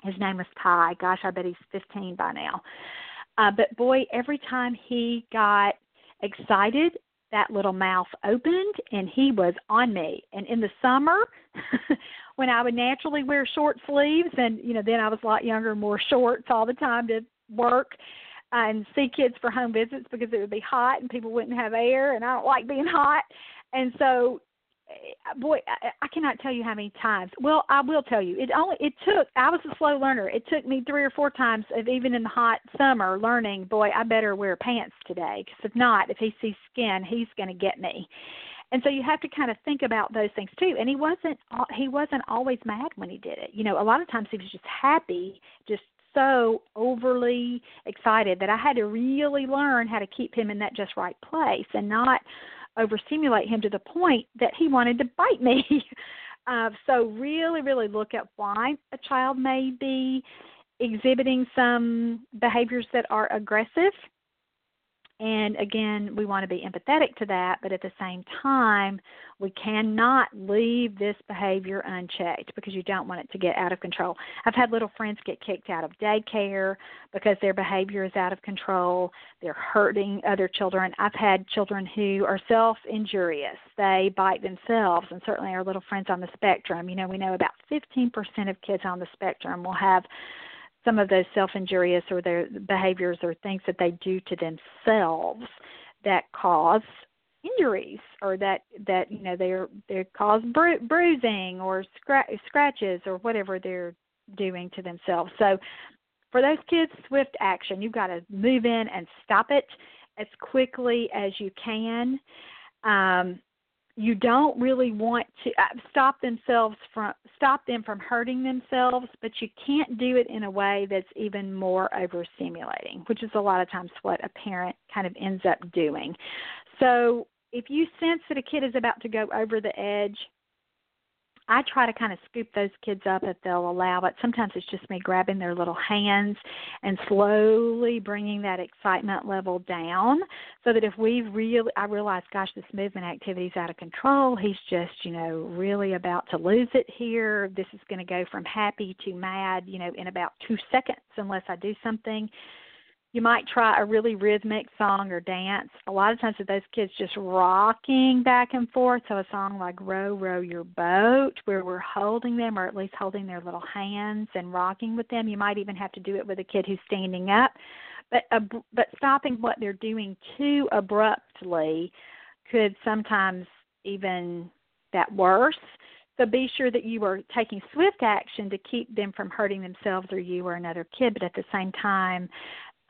his name was Ty. Gosh, I bet he's 15 by now. Uh, but boy, every time he got excited, that little mouth opened and he was on me. And in the summer, when I would naturally wear short sleeves, and you know, then I was a lot younger, more shorts all the time to work uh, and see kids for home visits because it would be hot and people wouldn't have air, and I don't like being hot. And so boy, I, I cannot tell you how many times. Well, I will tell you. It only it took. I was a slow learner. It took me three or four times of even in the hot summer learning. Boy, I better wear pants today because if not, if he sees skin, he's going to get me. And so you have to kind of think about those things too. And he wasn't uh, he wasn't always mad when he did it. You know, a lot of times he was just happy, just so overly excited that I had to really learn how to keep him in that just right place and not overstimulate him to the point that he wanted to bite me. uh, so really, really look at why a child may be exhibiting some behaviors that are aggressive and again, we want to be empathetic to that, but at the same time, we cannot leave this behavior unchecked because you don't want it to get out of control. I've had little friends get kicked out of daycare because their behavior is out of control. They're hurting other children. I've had children who are self injurious. They bite themselves, and certainly our little friends on the spectrum. You know, we know about 15% of kids on the spectrum will have some of those self injurious or their behaviors or things that they do to themselves that cause injuries or that that you know they're they cause bru- bruising or scra- scratches or whatever they're doing to themselves. So for those kids, swift action. You've got to move in and stop it as quickly as you can. Um, you don't really want to uh, stop themselves from stop them from hurting themselves, but you can't do it in a way that's even more overstimulating, which is a lot of times what a parent kind of ends up doing. So if you sense that a kid is about to go over the edge, I try to kind of scoop those kids up if they'll allow it. Sometimes it's just me grabbing their little hands and slowly bringing that excitement level down so that if we really, I realize, gosh, this movement activity is out of control. He's just, you know, really about to lose it here. This is going to go from happy to mad, you know, in about two seconds unless I do something you might try a really rhythmic song or dance. A lot of times with those kids just rocking back and forth, so a song like Row, Row Your Boat, where we're holding them or at least holding their little hands and rocking with them. You might even have to do it with a kid who's standing up. But uh, but stopping what they're doing too abruptly could sometimes even that worse. So be sure that you are taking swift action to keep them from hurting themselves or you or another kid, but at the same time,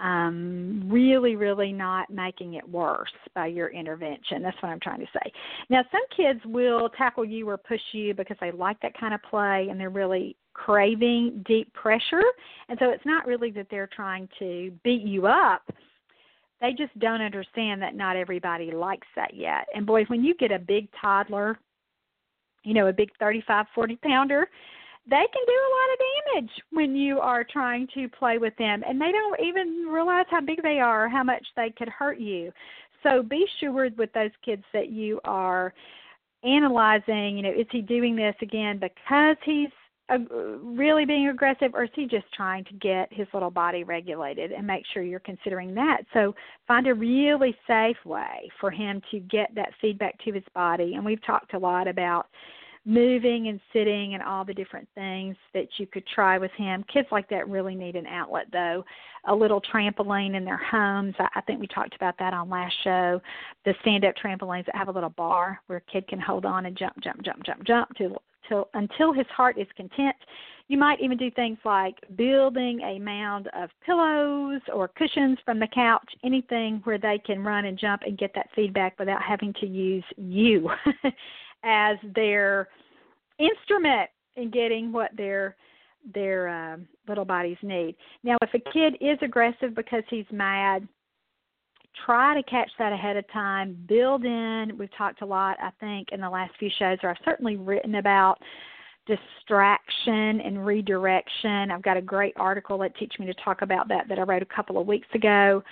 um, really, really not making it worse by your intervention. That's what I'm trying to say. Now, some kids will tackle you or push you because they like that kind of play and they're really craving deep pressure. And so it's not really that they're trying to beat you up. They just don't understand that not everybody likes that yet. And boy, when you get a big toddler, you know, a big 35, 40 pounder, they can do a lot of damage when you are trying to play with them and they don't even realize how big they are how much they could hurt you. So be sure with those kids that you are analyzing you know is he doing this again because he's really being aggressive or is he just trying to get his little body regulated and make sure you're considering that? So find a really safe way for him to get that feedback to his body and we've talked a lot about moving and sitting and all the different things that you could try with him. Kids like that really need an outlet, though. A little trampoline in their homes. I, think we talked about that on last show. The stand up trampolines that have a little bar where a kid can hold on and jump, jump, jump, jump, jump till, till until his heart is content. You might even do things like building a mound of pillows or cushions from the couch, anything where they can run and jump and get that feedback without having to use you. as their instrument in getting what their their uh, little bodies need. Now, if a kid is aggressive because he's mad, try to catch that ahead of time. Build in. We've talked a lot, I think, in the last few shows, or I've certainly written about distraction and redirection. I've got a great article that Teach Me to Talk about that that I wrote a couple of weeks ago.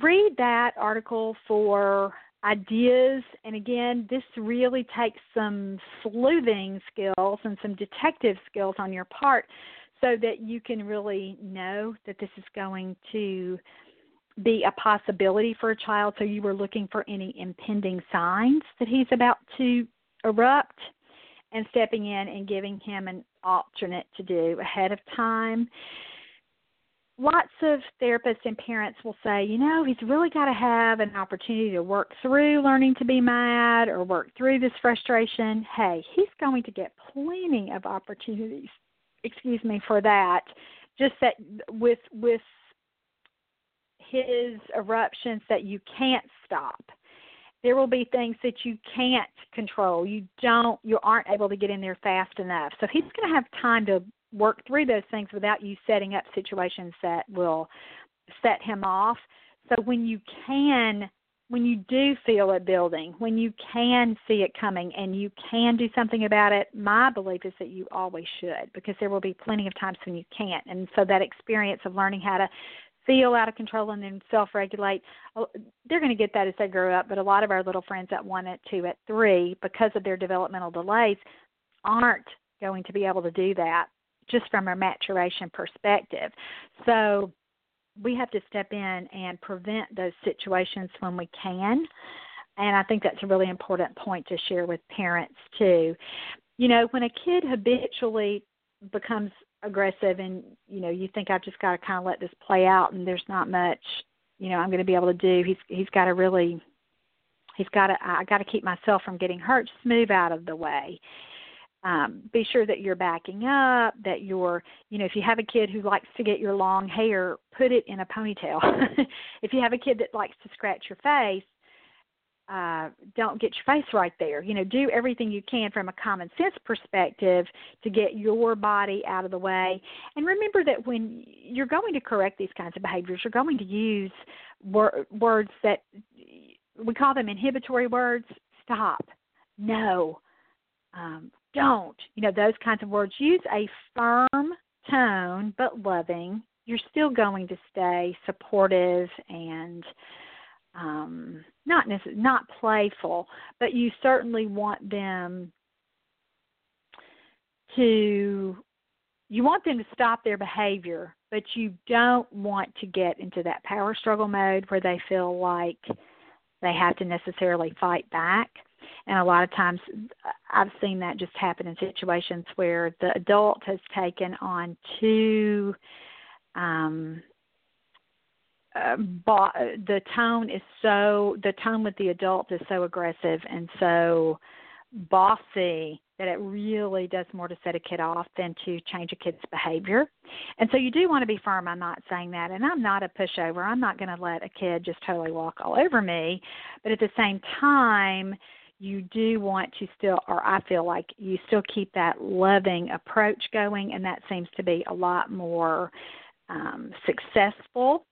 Read that article for ideas. And again, this really takes some sleuthing skills and some detective skills on your part so that you can really know that this is going to be a possibility for a child. So you were looking for any impending signs that he's about to erupt and stepping in and giving him an alternate to do ahead of time lots of therapists and parents will say, you know, he's really got to have an opportunity to work through learning to be mad or work through this frustration. Hey, he's going to get plenty of opportunities, excuse me, for that. Just that with with his eruptions that you can't stop. There will be things that you can't control. You don't you aren't able to get in there fast enough. So he's going to have time to work through those things without you setting up situations that will set him off. So when you can when you do feel it building, when you can see it coming and you can do something about it, my belief is that you always should because there will be plenty of times when you can't. And so that experience of learning how to feel out of control and then self regulate, they're going to get that as they grow up. But a lot of our little friends at one, at two, at three, because of their developmental delays, aren't going to be able to do that just from a maturation perspective. So we have to step in and prevent those situations when we can. And I think that's a really important point to share with parents too. You know, when a kid habitually becomes aggressive and you know you think I've just got to kind of let this play out and there's not much you know I'm going to be able to do he's he's got to really he's got to I got to keep myself from getting hurt just move out of the way um, be sure that you're backing up, that you're, you know, if you have a kid who likes to get your long hair, put it in a ponytail. if you have a kid that likes to scratch your face, uh, don't get your face right there. You know, do everything you can from a common sense perspective to get your body out of the way. And remember that when you're going to correct these kinds of behaviors, you're going to use wor- words that we call them inhibitory words. Stop. No. Um, don't. You know, those kinds of words. Use a firm tone, but loving. You're still going to stay supportive and um, not necess- not playful, but you certainly want them to you want them to stop their behavior, but you don't want to get into that power struggle mode where they feel like they have to necessarily fight back. And a lot of times I've seen that just happen in situations where the adult has taken on too um uh, bo- the tone is so the tone with the adult is so aggressive and so bossy that it really does more to set a kid off than to change a kid's behavior. And so you do want to be firm. I'm not saying that. And I'm not a pushover. I'm not going to let a kid just totally walk all over me. But at the same time, you do want to still, or I feel like you still keep that loving approach going, and that seems to be a lot more um, successful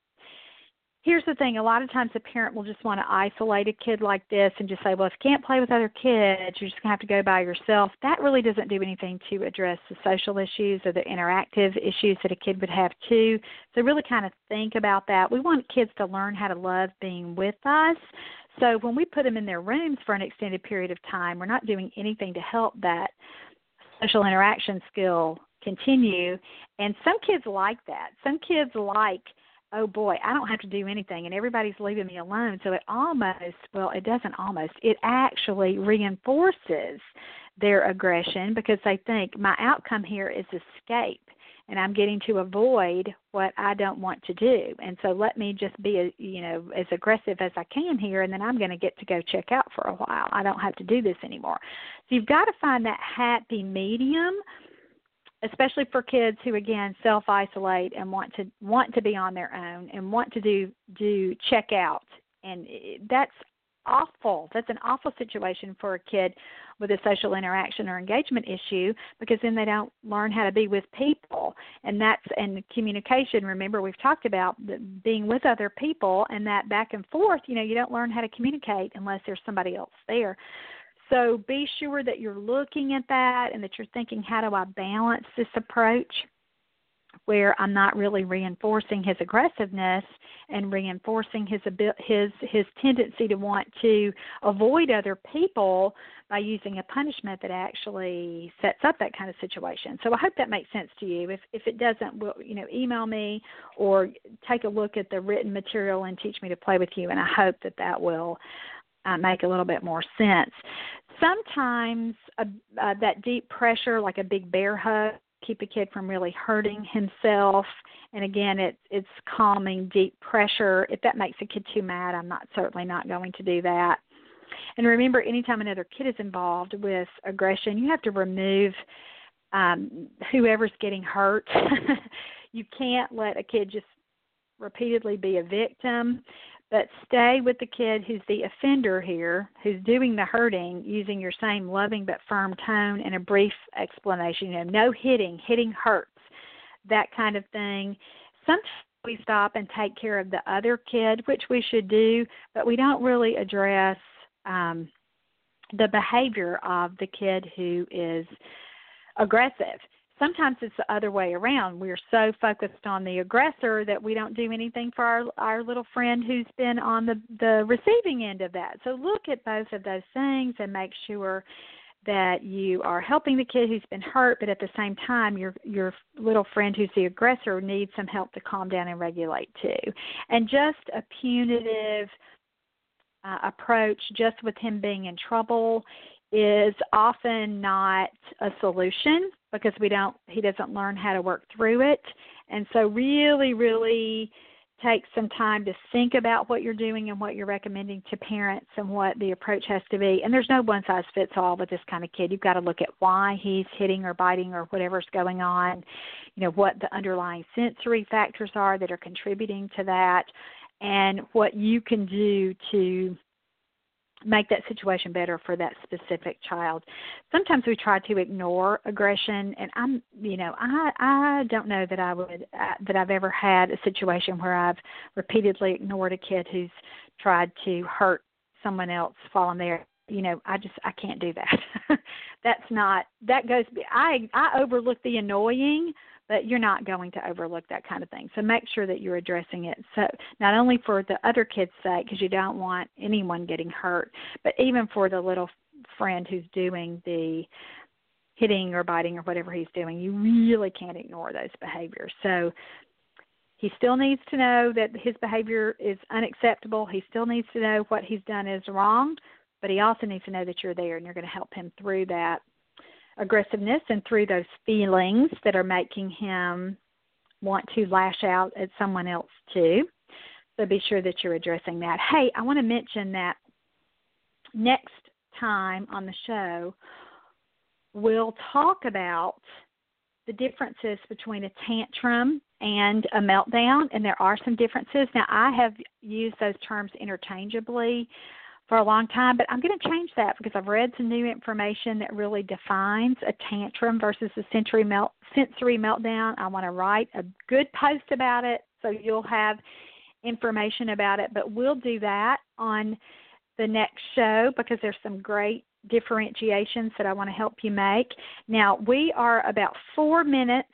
here's the thing a lot of times a parent will just want to isolate a kid like this and just say well if you can't play with other kids you're just going to have to go by yourself. That really doesn't do anything to address the social issues or the interactive issues that a kid would have too. So really kind of think about that. We want kids to learn how to love being with us. So when we put them in their rooms for an extended period of time we're not doing anything to help that social interaction skill continue. And some kids like that. Some kids like oh boy, I don't have to do anything and everybody's leaving me alone. So it almost, well, it doesn't almost, it actually reinforces their aggression because they think my outcome here is escape and I'm getting to avoid what I don't want to do. And so let me just be, a, you know, as aggressive as I can here, and then I'm going to get to go check out for a while. I don't have to do this anymore. So you've got to find that happy medium especially for kids who again self isolate and want to want to be on their own and want to do do check out. And that's awful. That's an awful situation for a kid with a social interaction or engagement issue because then they don't learn how to be with people. And that's and communication remember we've talked about being with other people and that back and forth. You know you don't learn how to communicate unless there's somebody else there so be sure that you're looking at that and that you're thinking, how do I balance this approach where I'm not really reinforcing his aggressiveness and reinforcing his his his tendency to want to avoid other people by using a punishment that actually sets up that kind of situation. So I hope that makes sense to you. If if it doesn't, well, you know, email me or take a look at the written material and teach me to play with you. And I hope that that will uh, make a little bit more sense. Sometimes uh, uh, that deep pressure, like a big bear hug, keep a kid from really hurting himself. And again, it's it's calming deep pressure. If that makes a kid too mad, I'm not certainly not going to do that. And remember, anytime another kid is involved with aggression, you have to remove um, whoever's getting hurt. you can't let a kid just repeatedly be a victim but stay with the kid who's the offender here, who's doing the hurting, using your same loving but firm tone and a brief explanation. You know, no hitting, hitting hurts, that kind of thing. Sometimes we stop and take care of the other kid, which we should do, but we don't really address um, the behavior of the kid who is aggressive sometimes it's the other way around. We're so focused on the aggressor that we don't do anything for our our little friend who's been on the the receiving end of that. So look at both of those things and make sure that you are helping the kid who's been hurt, but at the same time, your your little friend who's the aggressor needs some help to calm down and regulate too. And just a punitive uh, approach, just with him being in trouble, is often not a solution because we don't he doesn't learn how to work through it and so really really take some time to think about what you're doing and what you're recommending to parents and what the approach has to be. And there's no one size fits all with this kind of kid. You've got to look at why he's hitting or biting or whatever's going on, you know, what the underlying sensory factors are that are contributing to that, and what you can do to make that situation better for that specific child. Sometimes we try to ignore aggression and I'm you know I I don't know that I would uh, that I've ever had a situation where I've repeatedly ignored a kid who's tried to hurt someone else while I'm there you know i just i can't do that that's not that goes i i overlook the annoying but you're not going to overlook that kind of thing. So make sure that you're addressing it. So not only for the other kids' sake, because you don't want anyone getting hurt, but even for the little friend who's doing the hitting or biting or whatever he's doing, you really can't ignore those behaviors. So he still needs to know that his behavior is unacceptable. He still needs to know what he's done is wrong, but he also needs to know that you're there and you're going to help him through that aggressiveness and through those feelings that are making him want to lash out at someone else too. So be sure that you're addressing that. Hey, I want to mention that next time on the show, we'll talk about the differences between a tantrum and a meltdown, and there are some differences. Now, I have used those terms interchangeably for a long time, but I'm going to change that because I've read some new information that really defines a tantrum versus a sensory melt sensory meltdown. I want to write a good post about it so you'll have information about it, but we'll do that on the next show because there's some great differentiations that I want to help you make. Now, we are about 4 minutes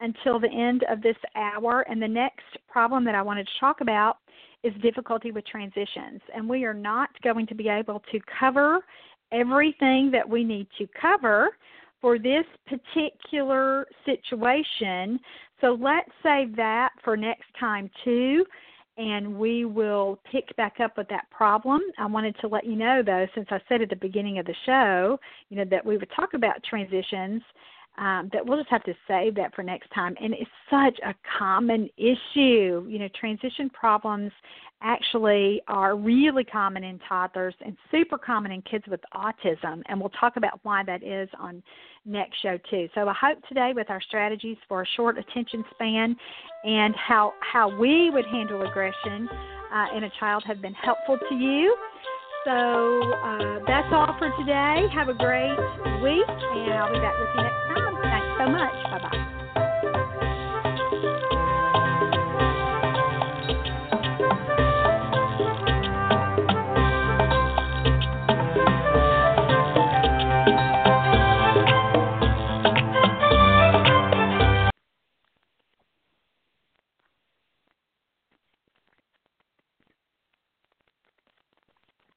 until the end of this hour and the next problem that I wanted to talk about is difficulty with transitions. And we are not going to be able to cover everything that we need to cover for this particular situation. So let's save that for next time, too. And we will pick back up with that problem. I wanted to let you know, though, since I said at the beginning of the show, you know, that we would talk about transitions um, that we'll just have to save that for next time. And it's such a common issue. You know, transition problems actually are really common in toddlers and super common in kids with autism. And we'll talk about why that is on next show too. So I hope today with our strategies for a short attention span and how how we would handle aggression uh, in a child have been helpful to you. So uh, that's all for today. Have a great week, and I'll be back with you next time. Thanks so much. Bye bye.